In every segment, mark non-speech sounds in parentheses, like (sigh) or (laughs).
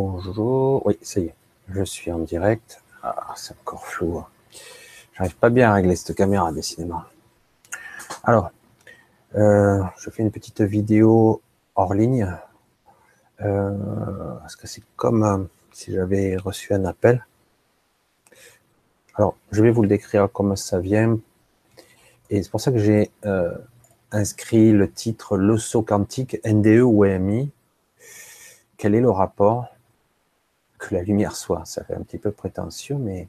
Bonjour. Oui, ça y est. Je suis en direct. Ah, c'est encore flou. Hein. J'arrive pas bien à régler cette caméra, décidément. Alors, euh, je fais une petite vidéo hors ligne. Euh, parce que c'est comme euh, si j'avais reçu un appel? Alors, je vais vous le décrire comme ça vient. Et c'est pour ça que j'ai inscrit le titre Le saut quantique NDE ou EMI. Quel est le rapport que la lumière soit Ça fait un petit peu prétentieux, mais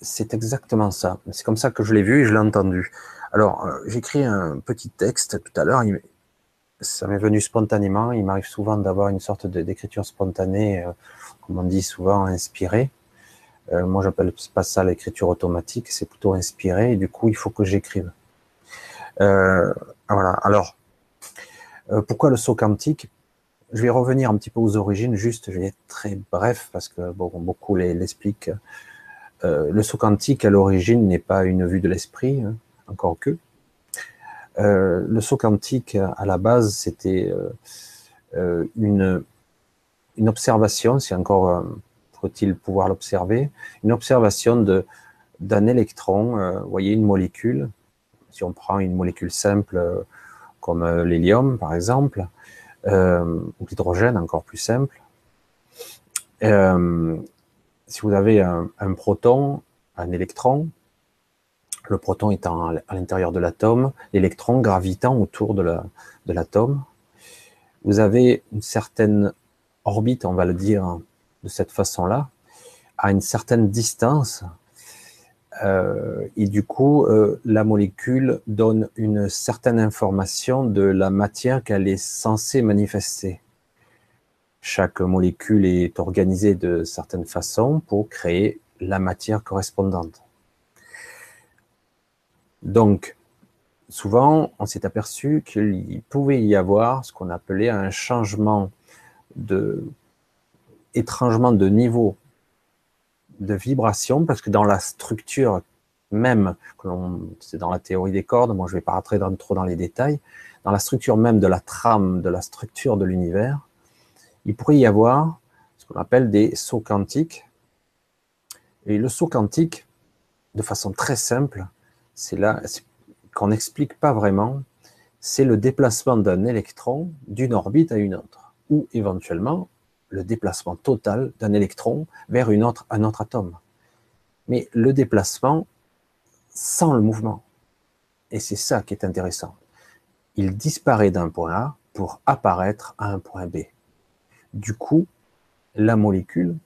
c'est exactement ça. C'est comme ça que je l'ai vu et je l'ai entendu. Alors, euh, j'écris un petit texte tout à l'heure. Ça m'est venu spontanément. Il m'arrive souvent d'avoir une sorte d'écriture spontanée, euh, comme on dit souvent, inspirée. Euh, moi, j'appelle pas ça l'écriture automatique. C'est plutôt inspiré. Et du coup, il faut que j'écrive. Euh, voilà. Alors, pourquoi le saut quantique? Je vais revenir un petit peu aux origines, juste, je vais être très bref parce que bon, beaucoup l'expliquent. Euh, le saut quantique à l'origine n'est pas une vue de l'esprit, hein, encore que. Euh, le saut quantique à la base c'était euh, une, une observation, si encore faut-il pouvoir l'observer, une observation d'un électron, vous voyez une molécule si on prend une molécule simple comme l'hélium, par exemple, ou l'hydrogène, encore plus simple, si vous avez un, proton, un électron, le proton étant à l'intérieur de l'atome, l'électron gravitant autour de l'atome, vous avez une certaine orbite, on va le dire de cette façon-là, à une certaine distance, euh, et du coup, euh, la molécule donne une certaine information de la matière qu'elle est censée manifester. Chaque molécule est organisée de certaines façons pour créer la matière correspondante. Donc, souvent, on s'est aperçu qu'il pouvait y avoir ce qu'on appelait un changement de, étrangement de niveau de vibration, parce que dans la structure même, c'est dans la théorie des cordes, moi je vais pas rentrer dans, trop dans les détails, dans la structure même de la trame, de la structure de l'univers, il pourrait y avoir ce qu'on appelle des sauts quantiques. Et le saut quantique, de façon très simple, c'est là qu'on n'explique pas vraiment, c'est le déplacement d'un électron d'une orbite à une autre, ou éventuellement le déplacement total d'un électron vers un autre atome. Mais le déplacement sans le mouvement. Et c'est ça qui est intéressant. Il disparaît d'un point A pour apparaître à un point B. Du coup, la molécule,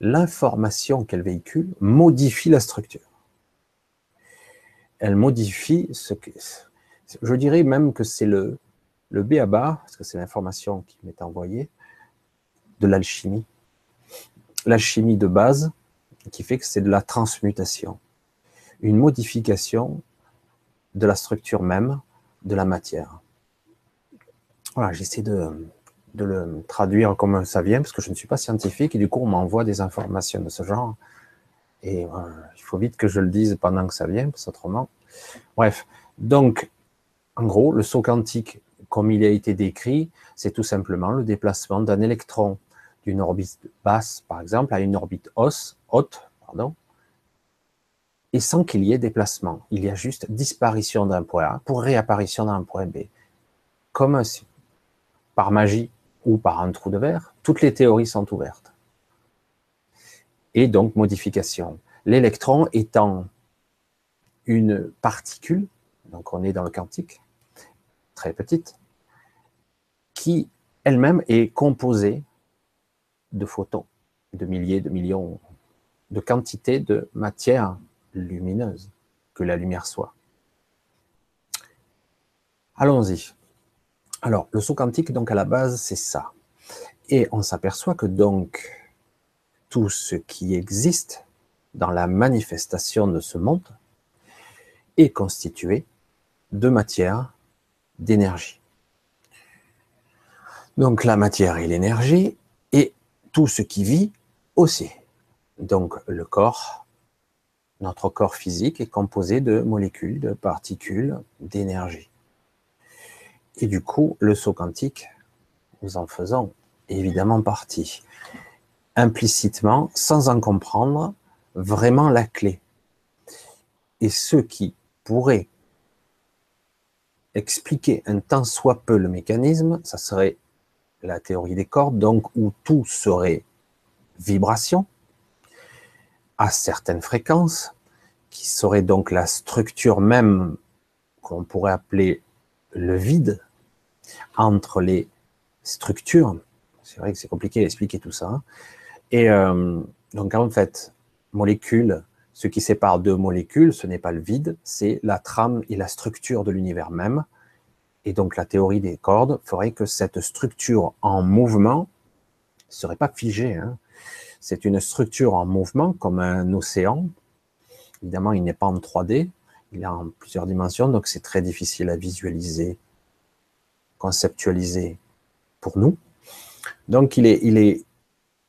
l'information qu'elle véhicule, modifie la structure. Elle modifie ce que... Je dirais même que c'est le, le B à bas, parce que c'est l'information qui m'est envoyée, de l'alchimie. L'alchimie de base, qui fait que c'est de la transmutation, une modification de la structure même de la matière. Voilà, j'essaie de, le traduire comme ça vient, parce que je ne suis pas scientifique, et du coup, on m'envoie des informations de ce genre. Et il faut vite que je le dise pendant que ça vient, parce autrement. Bref, donc, en gros, le saut quantique, comme il a été décrit, c'est tout simplement le déplacement d'un électron d'une orbite basse, par exemple, à une orbite haute, et sans qu'il y ait déplacement. Il y a juste disparition d'un point A pour réapparition d'un point B. Comme si, par magie ou par un trou de verre, toutes les théories sont ouvertes. Et donc modification. L'électron étant une particule, donc on est dans le quantique, très petite, qui elle-même est composée de photons, de milliers, de millions, de quantités de matière lumineuse que la lumière soit. Allons-y. Alors, le saut quantique, donc à la base, c'est ça. Et on s'aperçoit que donc tout ce qui existe dans la manifestation de ce monde est constitué de matière, d'énergie. Donc la matière et l'énergie, tout ce qui vit aussi. Donc le corps, notre corps physique est composé de molécules, de particules, d'énergie. Et du coup, le saut quantique, nous en faisons évidemment partie, implicitement, sans en comprendre vraiment la clé. Et ceux qui pourraient expliquer un tant soit peu le mécanisme, ça serait la théorie des cordes, donc où tout serait vibration à certaines fréquences, qui serait donc la structure même qu'on pourrait appeler le vide entre les structures. C'est vrai que c'est compliqué d'expliquer tout ça. Hein. Et euh, donc en fait, molécules, ce qui sépare deux molécules, ce n'est pas le vide, c'est la trame et la structure de l'univers même. Et donc la théorie des cordes ferait que cette structure en mouvement serait pas figée. Hein. C'est une structure en mouvement comme un océan. Évidemment, il n'est pas en 3D, il est en plusieurs dimensions, donc c'est très difficile à visualiser, conceptualiser pour nous. Donc il est, il est,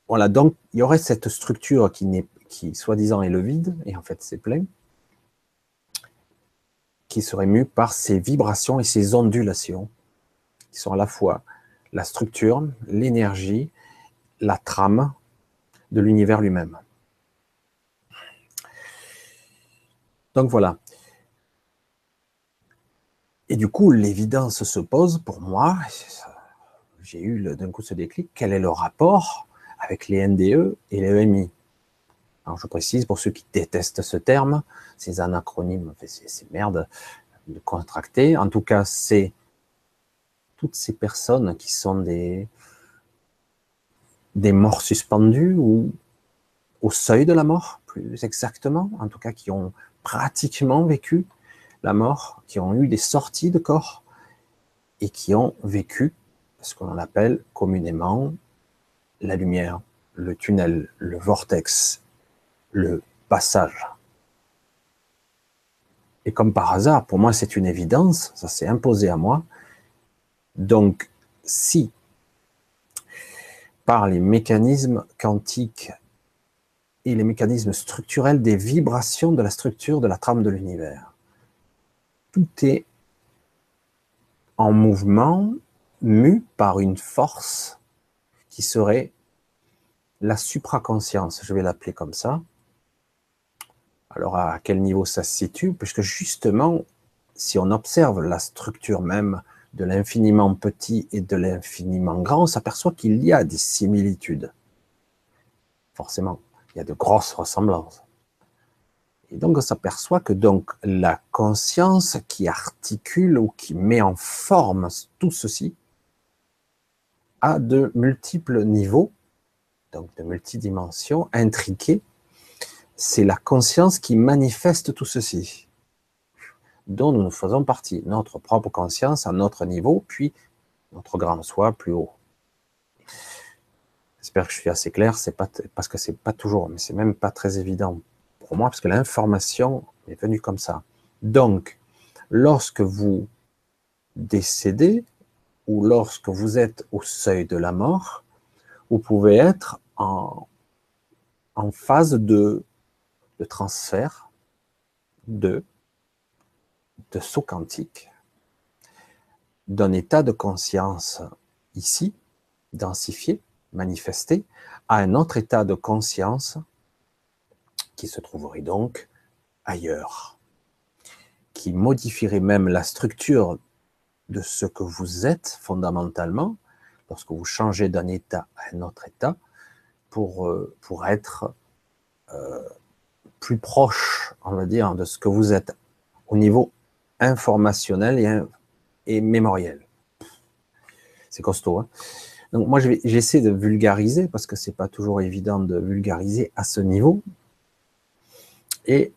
voilà, donc il y aurait cette structure qui n'est, qui soi-disant est le vide, et en fait c'est plein, qui serait mue par ces vibrations et ces ondulations, qui sont à la fois la structure, l'énergie, la trame de l'univers lui-même. Donc voilà. Et du coup, l'évidence se pose pour moi, j'ai eu d'un coup ce déclic, quel est le rapport avec les NDE et les EMI Alors je précise, pour ceux qui détestent ce terme, ces anacronymes, ces, merdes de contracter, en tout cas, c'est toutes ces personnes qui sont des, des morts suspendues ou au seuil de la mort, plus exactement, en tout cas qui ont pratiquement vécu la mort, qui ont eu des sorties de corps et qui ont vécu ce qu'on appelle communément la lumière, le tunnel, le vortex, le passage. Et comme par hasard, pour moi c'est une évidence, ça s'est imposé à moi. Donc si par les mécanismes quantiques et les mécanismes structurels des vibrations de la structure de la trame de l'univers. Tout est en mouvement, mu par une force qui serait la supraconscience, je vais l'appeler comme ça. Alors à quel niveau ça se situe? Puisque justement, si on observe la structure même de l'infiniment petit et de l'infiniment grand, on s'aperçoit qu'il y a des similitudes. Forcément il y a de grosses ressemblances. Et donc on s'aperçoit que donc la conscience qui articule ou qui met en forme tout ceci a de multiples niveaux, donc de multidimensions, intriquées. C'est la conscience qui manifeste tout ceci, dont nous nous faisons partie, notre propre conscience à notre niveau, puis notre grand soi plus haut. J'espère que je suis assez clair. C'est pas parce que c'est pas toujours, mais c'est même pas très évident pour moi parce que l'information est venue comme ça. Donc, lorsque vous décédez ou lorsque vous êtes au seuil de la mort, vous pouvez être en, en phase de, de transfert de, de saut quantique d'un état de conscience ici, densifié, manifester à un autre état de conscience qui se trouverait donc ailleurs, qui modifierait même la structure de ce que vous êtes fondamentalement lorsque vous changez d'un état à un autre état pour, euh, être euh, plus proche, on va dire, de ce que vous êtes au niveau informationnel et, mémoriel. C'est costaud. Hein donc moi, j'essaie de vulgariser parce que c'est pas toujours évident de vulgariser à ce niveau. Et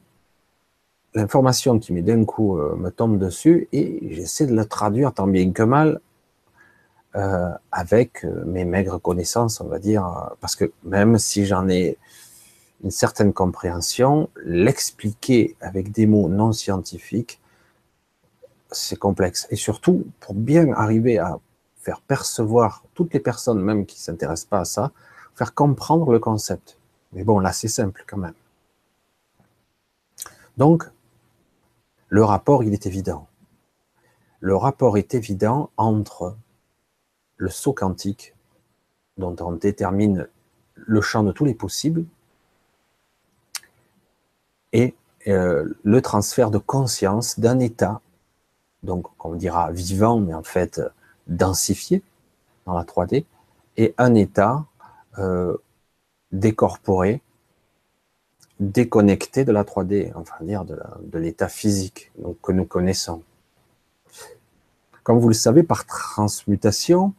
l'information qui met d'un coup euh, me tombe dessus et j'essaie de la traduire tant bien que mal euh, avec euh, mes maigres connaissances, on va dire, parce que même si j'en ai une certaine compréhension, l'expliquer avec des mots non scientifiques, c'est complexe. Et surtout, pour bien arriver à faire percevoir toutes les personnes, même qui ne s'intéressent pas à ça, faire comprendre le concept. Mais bon, là, c'est simple quand même. Donc, le rapport, il est évident. Le rapport est évident entre le saut quantique dont on détermine le champ de tous les possibles, et euh, le transfert de conscience d'un état, donc on dira vivant, mais en fait densifié dans la 3D, et un état euh, décorporé, déconnecté de la 3D, enfin dire de l'état physique que nous connaissons. Comme vous le savez, par transmutation,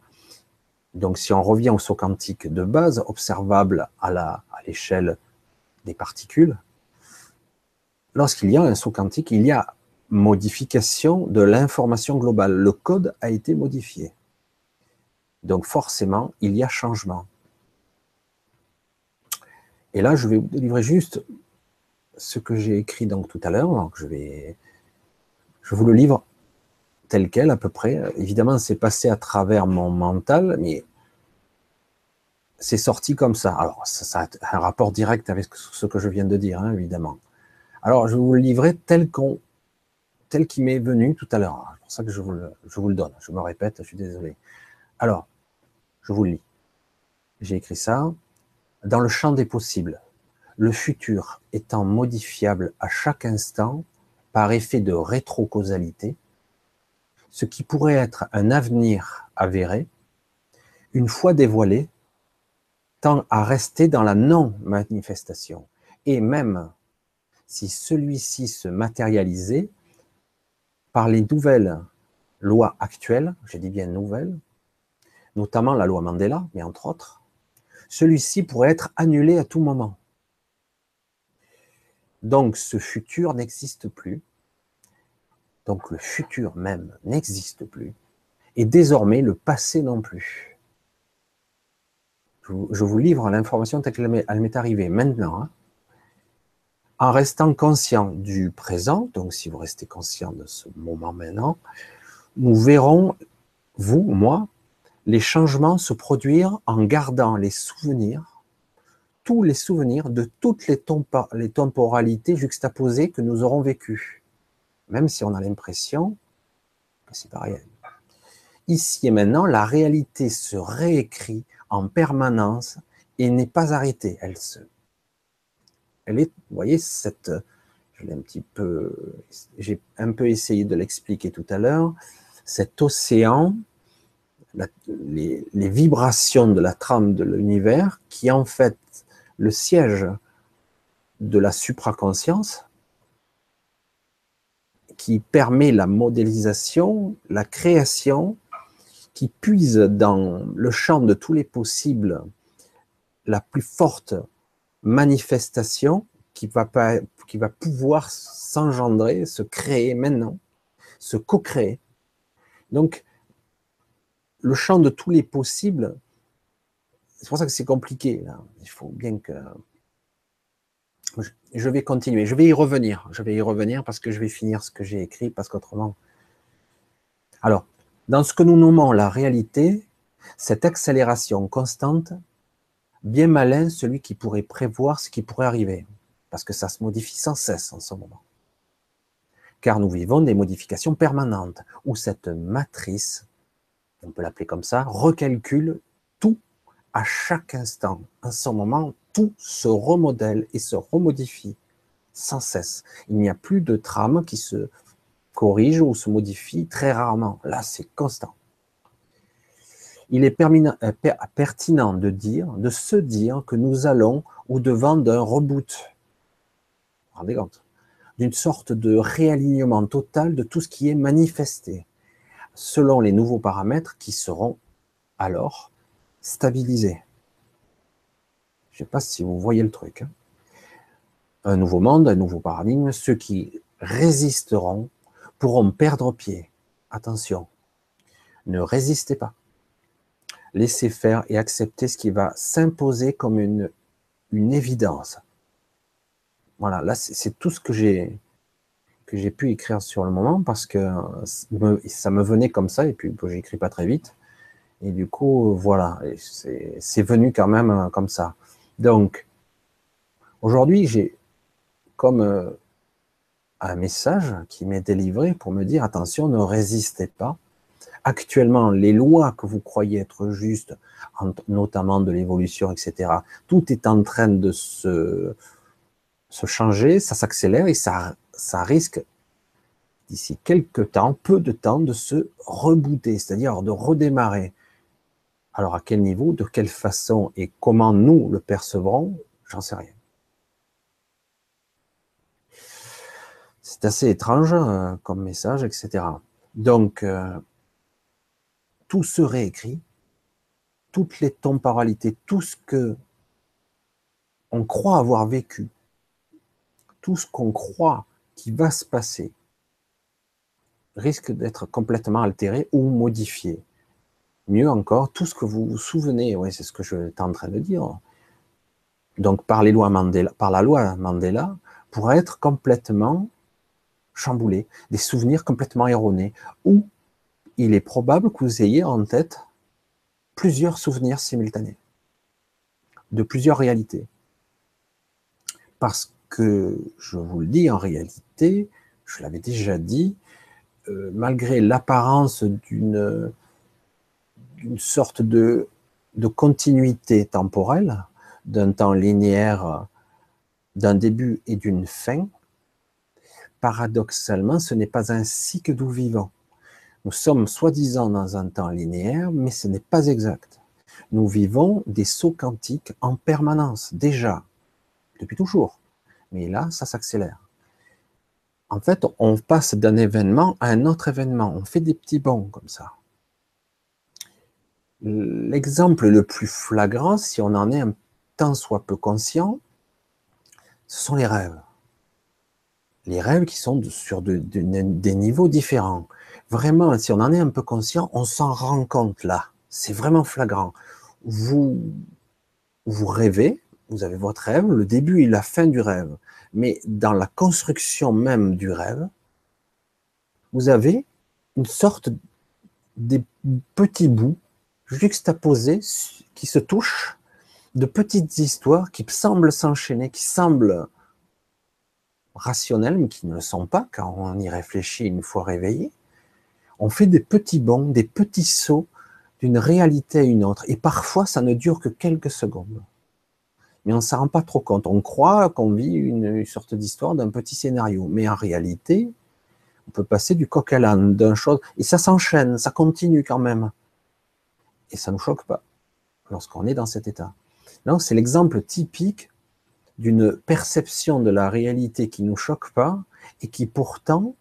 donc si on revient au saut quantique de base, observable à l'échelle des particules, lorsqu'il y a un saut quantique, il y a modification de l'information globale. Le code a été modifié. Donc forcément, il y a changement. Et là, je vais vous délivrer juste ce que j'ai écrit donc tout à l'heure. je vais, je vous le livre tel quel à peu près. Évidemment, c'est passé à travers mon mental, mais c'est sorti comme ça. Alors, ça, a un rapport direct avec ce que je viens de dire, hein, évidemment. Alors, je vais vous le livrer tel qu'on, tel qu'il m'est venu tout à l'heure. C'est pour ça que je vous, le, je vous le donne. Je me répète, je suis désolé. Alors, je vous le lis. J'ai écrit ça. Dans le champ des possibles, le futur étant modifiable à chaque instant par effet de rétrocausalité, ce qui pourrait être un avenir avéré, une fois dévoilé, tend à rester dans la non-manifestation. Et même si celui-ci se matérialisait par les nouvelles lois actuelles, j'ai dit bien nouvelles, notamment la loi Mandela, mais entre autres, celui-ci pourrait être annulé à tout moment. Donc ce futur n'existe plus, donc le futur même n'existe plus. Et désormais, le passé non plus. Je vous livre l'information telle qu'elle m'est arrivée maintenant. Hein. En restant conscient du présent, donc si vous restez conscient de ce moment maintenant, nous verrons, vous, moi, les changements se produire en gardant les souvenirs, tous les souvenirs de toutes les, temporalités juxtaposées que nous aurons vécues même si on a l'impression que c'est pas réel. Ici et maintenant, la réalité se réécrit en permanence et n'est pas arrêtée. Elle se, elle est, vous voyez, cette, je l'ai un petit peu, j'ai un peu essayé de l'expliquer tout à l'heure, cet océan, les, les, vibrations de la trame de l'univers, qui est en fait le siège de la supraconscience, qui permet la modélisation, la création, qui puise dans le champ de tous les possibles la plus forte manifestation qui va, pas, qui va pouvoir s'engendrer, se créer maintenant, se co-créer. Donc, le champ de tous les possibles, c'est pour ça que c'est compliqué. Il faut bien que je vais continuer, je vais y revenir, je vais y revenir parce que je vais finir ce que j'ai écrit, parce qu'autrement. Alors, dans ce que nous nommons la réalité, cette accélération constante, bien malin celui qui pourrait prévoir ce qui pourrait arriver, parce que ça se modifie sans cesse en ce moment. Car nous vivons des modifications permanentes, où cette matrice, on peut l'appeler comme ça, recalcule tout à chaque instant. En ce moment, tout se remodèle et se remodifie sans cesse. Il n'y a plus de trame qui se corrige ou se modifie très rarement. Là, c'est constant. Il est euh, pertinent de dire, de se dire que nous allons au-devant d'un reboot. Rendez compte? D'une sorte de réalignement total de tout ce qui est manifesté, selon les nouveaux paramètres qui seront alors stabilisés. Je ne sais pas si vous voyez le truc. Hein. Un nouveau monde, un nouveau paradigme. Ceux qui résisteront pourront perdre pied. Attention, ne résistez pas. Laissez faire et acceptez ce qui va s'imposer comme une, une évidence. Voilà, là c'est tout ce que j'ai que j'ai pu écrire sur le moment parce que ça me venait comme ça et puis j'écris pas très vite et du coup voilà c'est venu quand même euh, comme ça. Donc, aujourd'hui, j'ai comme euh, un message qui m'est délivré pour me dire attention, ne résistez pas, actuellement les lois que vous croyez être justes, notamment de l'évolution, etc., tout est en train de se, changer, ça s'accélère et ça, risque d'ici quelques temps, peu de temps, de se rebooter, c'est-à-dire de redémarrer. Alors à quel niveau, de quelle façon et comment nous le percevrons, j'en sais rien. C'est assez étrange euh, comme message, etc. Donc, euh, tout se réécrit, toutes les temporalités, tout ce que on croit avoir vécu, tout ce qu'on croit qui va se passer, risque d'être complètement altéré ou modifié. Mieux encore, tout ce que vous vous souvenez, oui, c'est ce que je suis en train de dire, donc par, par la loi Mandela, pourrait être complètement chamboulé, des souvenirs complètement erronés, ou il est probable que vous ayez en tête plusieurs souvenirs simultanés, de plusieurs réalités. Parce que, je vous le dis, en réalité, je l'avais déjà dit, euh, malgré l'apparence d'une sorte de, de continuité temporelle, d'un temps linéaire, d'un début et d'une fin, paradoxalement, ce n'est pas ainsi que nous vivons. Nous sommes soi-disant dans un temps linéaire, mais ce n'est pas exact. Nous vivons des sauts quantiques en permanence, déjà, depuis toujours. Mais là, ça s'accélère. En fait, on passe d'un événement à un autre événement. On fait des petits bonds comme ça. L'exemple le plus flagrant, si on en est un tant soit peu conscient, ce sont les rêves. Les rêves qui sont sur des niveaux différents. Vraiment, si on en est un peu conscient, on s'en rend compte là. C'est vraiment flagrant. Vous, vous rêvez, vous avez votre rêve, le début et la fin du rêve. Mais dans la construction même du rêve, vous avez une sorte des petits bouts juxtaposés qui se touchent, de petites histoires qui semblent s'enchaîner, qui semblent rationnelles, mais qui ne le sont pas quand on y réfléchit une fois réveillé. On fait des petits bonds, des petits sauts d'une réalité à une autre. Et parfois, ça ne dure que quelques secondes mais on ne s'en rend pas trop compte. On croit qu'on vit une, sorte d'histoire d'un petit scénario, mais en réalité, on peut passer du coq à l'âne, d'un chose, et ça s'enchaîne, ça continue quand même. Et ça ne nous choque pas lorsqu'on est dans cet état. Donc c'est l'exemple typique d'une perception de la réalité qui nous choque pas et qui pourtant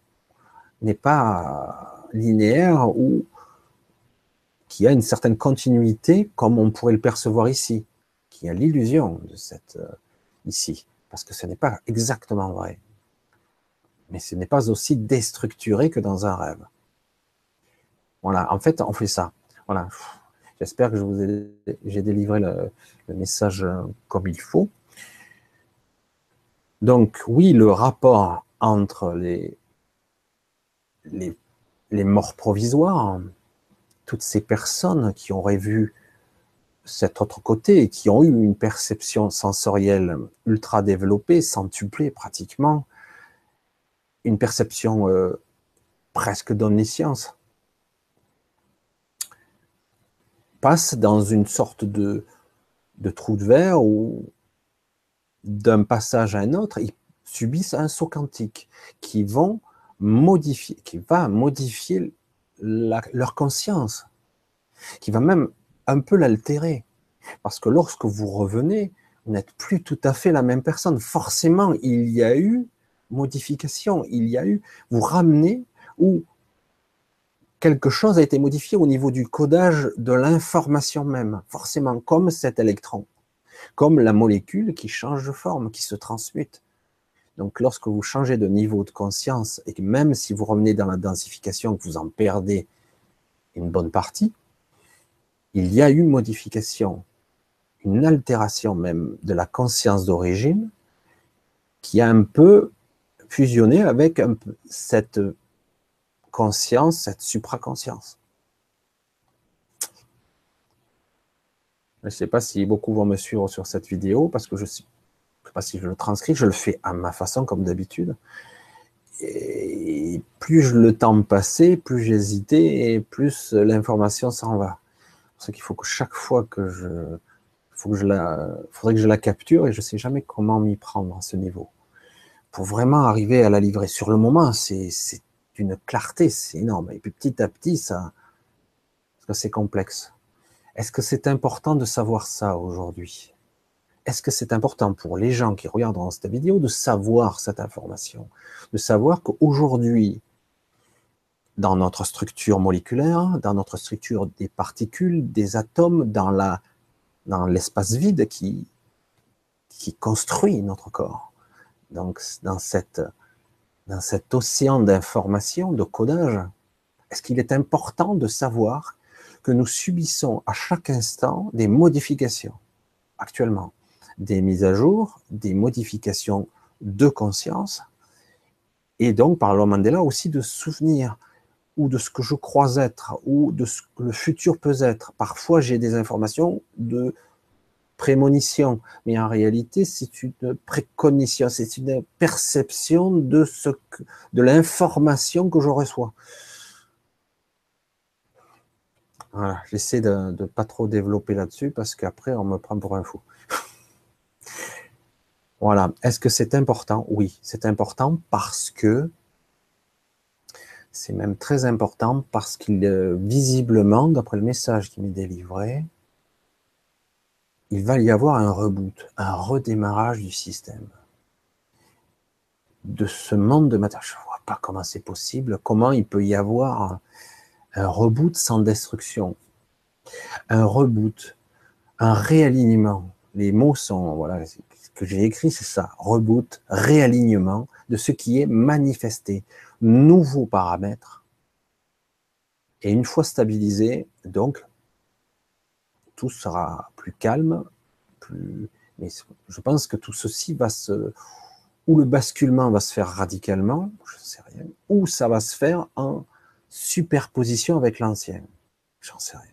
n'est pas linéaire ou qui a une certaine continuité comme on pourrait le percevoir ici qui a l'illusion de cette euh, ici, parce que ce n'est pas exactement vrai. Mais ce n'est pas aussi déstructuré que dans un rêve. Voilà, en fait, on fait ça. Voilà. J'espère que je vous ai, j'ai délivré le, message euh, comme il faut. Donc, oui, le rapport entre les, morts provisoires, toutes ces personnes qui auraient vu cet autre côté, qui ont eu une perception sensorielle ultra développée, centuplée pratiquement, une perception euh, presque d'omniscience, passent dans une sorte de, de trou de verre ou d'un passage à un autre, ils subissent un saut quantique qui va modifier leur conscience, qui va même un peu l'altérer. Parce que lorsque vous revenez, vous n'êtes plus tout à fait la même personne. Forcément, il y a eu modification, il y a eu, vous ramenez ou quelque chose a été modifié au niveau du codage de l'information même, forcément, comme cet électron, comme la molécule qui change de forme, qui se transmute. Donc lorsque vous changez de niveau de conscience, et même si vous revenez dans la densification, que vous en perdez une bonne partie, il y a eu modification, une altération même de la conscience d'origine qui a un peu fusionné avec cette conscience, cette supraconscience. Je ne sais pas si beaucoup vont me suivre sur cette vidéo parce que je ne sais pas si je le transcris, je le fais à ma façon comme d'habitude. Et plus le temps passait, plus j'hésitais et plus l'information s'en va. C'est qu'il faut que chaque fois que je, faut que je la, faudrait que je la capture et je sais jamais comment m'y prendre à ce niveau. Pour vraiment arriver à la livrer. Sur le moment, c'est, c'est une clarté, c'est énorme. Et puis petit à petit, ça, c'est complexe. Est-ce que c'est important de savoir ça aujourd'hui? Est-ce que c'est important pour les gens qui regardent cette vidéo de savoir cette information? De savoir qu'aujourd'hui, dans notre structure moléculaire, dans notre structure des particules, des atomes, dans l'espace vide qui construit notre corps. Donc dans dans cet océan d'informations, de codage, est-ce qu'il est important de savoir que nous subissons à chaque instant des modifications actuellement, des mises à jour, des modifications de conscience, et donc par l'homme Mandela aussi de souvenirs ou de ce que je crois être ou de ce que le futur peut être. Parfois j'ai des informations de prémonition, mais en réalité c'est une précognition, c'est une perception de ce que, de l'information que je reçois. Voilà, j'essaie de ne pas trop développer là-dessus parce qu'après, on me prend pour un fou. (laughs) voilà. Est-ce que c'est important? Oui, c'est important parce que c'est même très important parce qu'il, euh, visiblement, d'après le message qui m'est délivré, il va y avoir un reboot, un redémarrage du système. De ce monde de matière. Je ne vois pas comment c'est possible, comment il peut y avoir un reboot sans destruction, un reboot, un réalignement. Les mots sont, voilà, ce que j'ai écrit, c'est ça, reboot, réalignement de ce qui est manifesté, nouveaux paramètres. Et une fois stabilisé, donc, tout sera plus calme, plus, mais je pense que tout ceci va se, ou le basculement va se faire radicalement, je ne sais rien, ou ça va se faire en superposition avec l'ancien. J'en sais rien.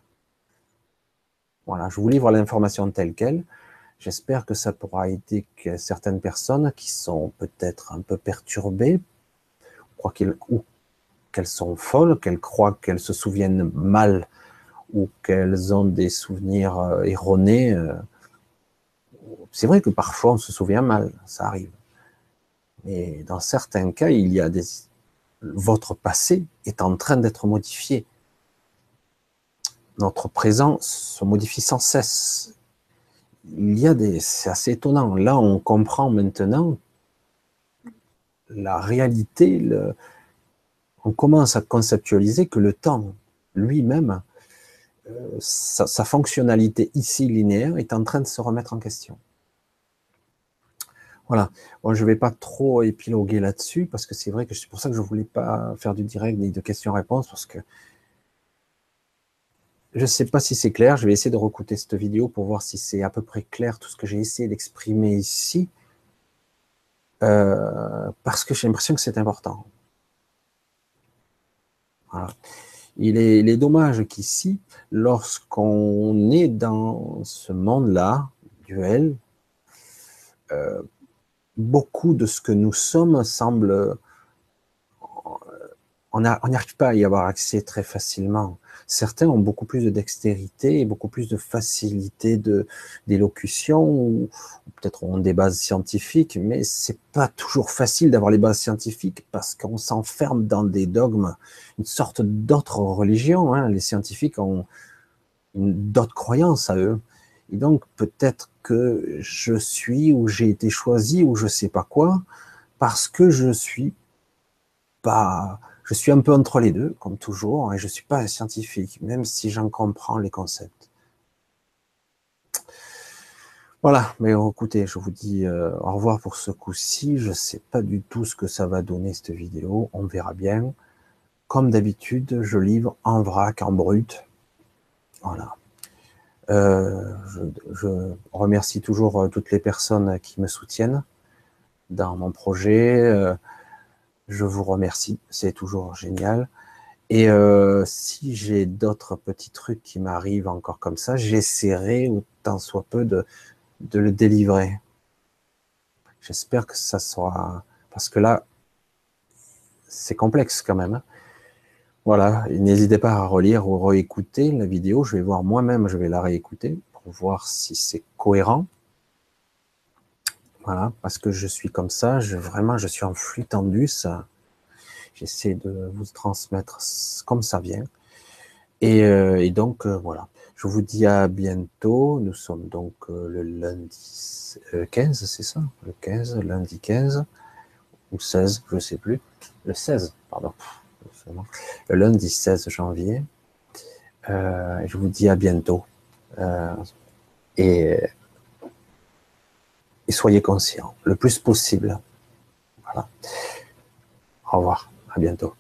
Voilà, je vous livre l'information telle qu'elle. J'espère que ça pourra aider certaines personnes qui sont peut-être un peu perturbées, ou qu'elles sont folles, qu'elles croient qu'elles se souviennent mal ou qu'elles ont des souvenirs euh, erronés. Euh. C'est vrai que parfois on se souvient mal, ça arrive. Mais dans certains cas, il y a des, votre passé est en train d'être modifié. Notre présent se modifie sans cesse. Il y a des, c'est assez étonnant. Là, on comprend maintenant la réalité. On commence à conceptualiser que le temps lui-même, euh, sa fonctionnalité ici linéaire est en train de se remettre en question. Voilà. Bon, je ne vais pas trop épiloguer là-dessus parce que c'est vrai que c'est pour ça que je ne voulais pas faire du direct ni de questions-réponses parce que je ne sais pas si c'est clair. Je vais essayer de recouter cette vidéo pour voir si c'est à peu près clair tout ce que j'ai essayé d'exprimer ici euh, parce que j'ai l'impression que c'est important. Il est, il est dommage qu'ici, lorsqu'on est dans ce monde-là, duel, euh, beaucoup de ce que nous sommes semble on n'y arrive pas à y avoir accès très facilement. Certains ont beaucoup plus de dextérité et beaucoup plus de facilité de d'élocution ou, peut-être ont des bases scientifiques, mais c'est pas toujours facile d'avoir les bases scientifiques parce qu'on s'enferme dans des dogmes, une sorte d'autres religion. Hein. Les scientifiques ont d'autres croyances à eux. Et donc peut-être que je suis ou j'ai été choisi ou je sais pas quoi parce que je suis pas je suis un peu entre les deux comme toujours et je suis pas un scientifique même si j'en comprends les concepts. Voilà, mais écoutez, je vous dis euh, au revoir pour ce coup-ci. Je sais pas du tout ce que ça va donner cette vidéo, on verra bien. Comme d'habitude, je livre en vrac, en brut. Voilà. Euh, je, remercie toujours euh, toutes les personnes qui me soutiennent dans mon projet. Euh, je vous remercie, c'est toujours génial. Et si j'ai d'autres petits trucs qui m'arrivent encore comme ça, j'essaierai autant soit peu de, de le délivrer. J'espère que ça sera... Parce que là, c'est complexe quand même. Voilà, n'hésitez pas à relire ou réécouter la vidéo. Je vais voir moi-même, je vais la réécouter pour voir si c'est cohérent. Voilà, parce que je suis comme ça, vraiment, je suis en flux tendu. Ça, j'essaie de vous transmettre comme ça vient. Et, euh, donc euh, voilà. Je vous dis à bientôt. Nous sommes donc euh, le lundi 15, c'est ça? Le 15, lundi 15 ou 16, je ne sais plus. Le 16, pardon. Le lundi 16 janvier. je vous dis à bientôt. et et soyez conscients le plus possible. Au revoir, à bientôt.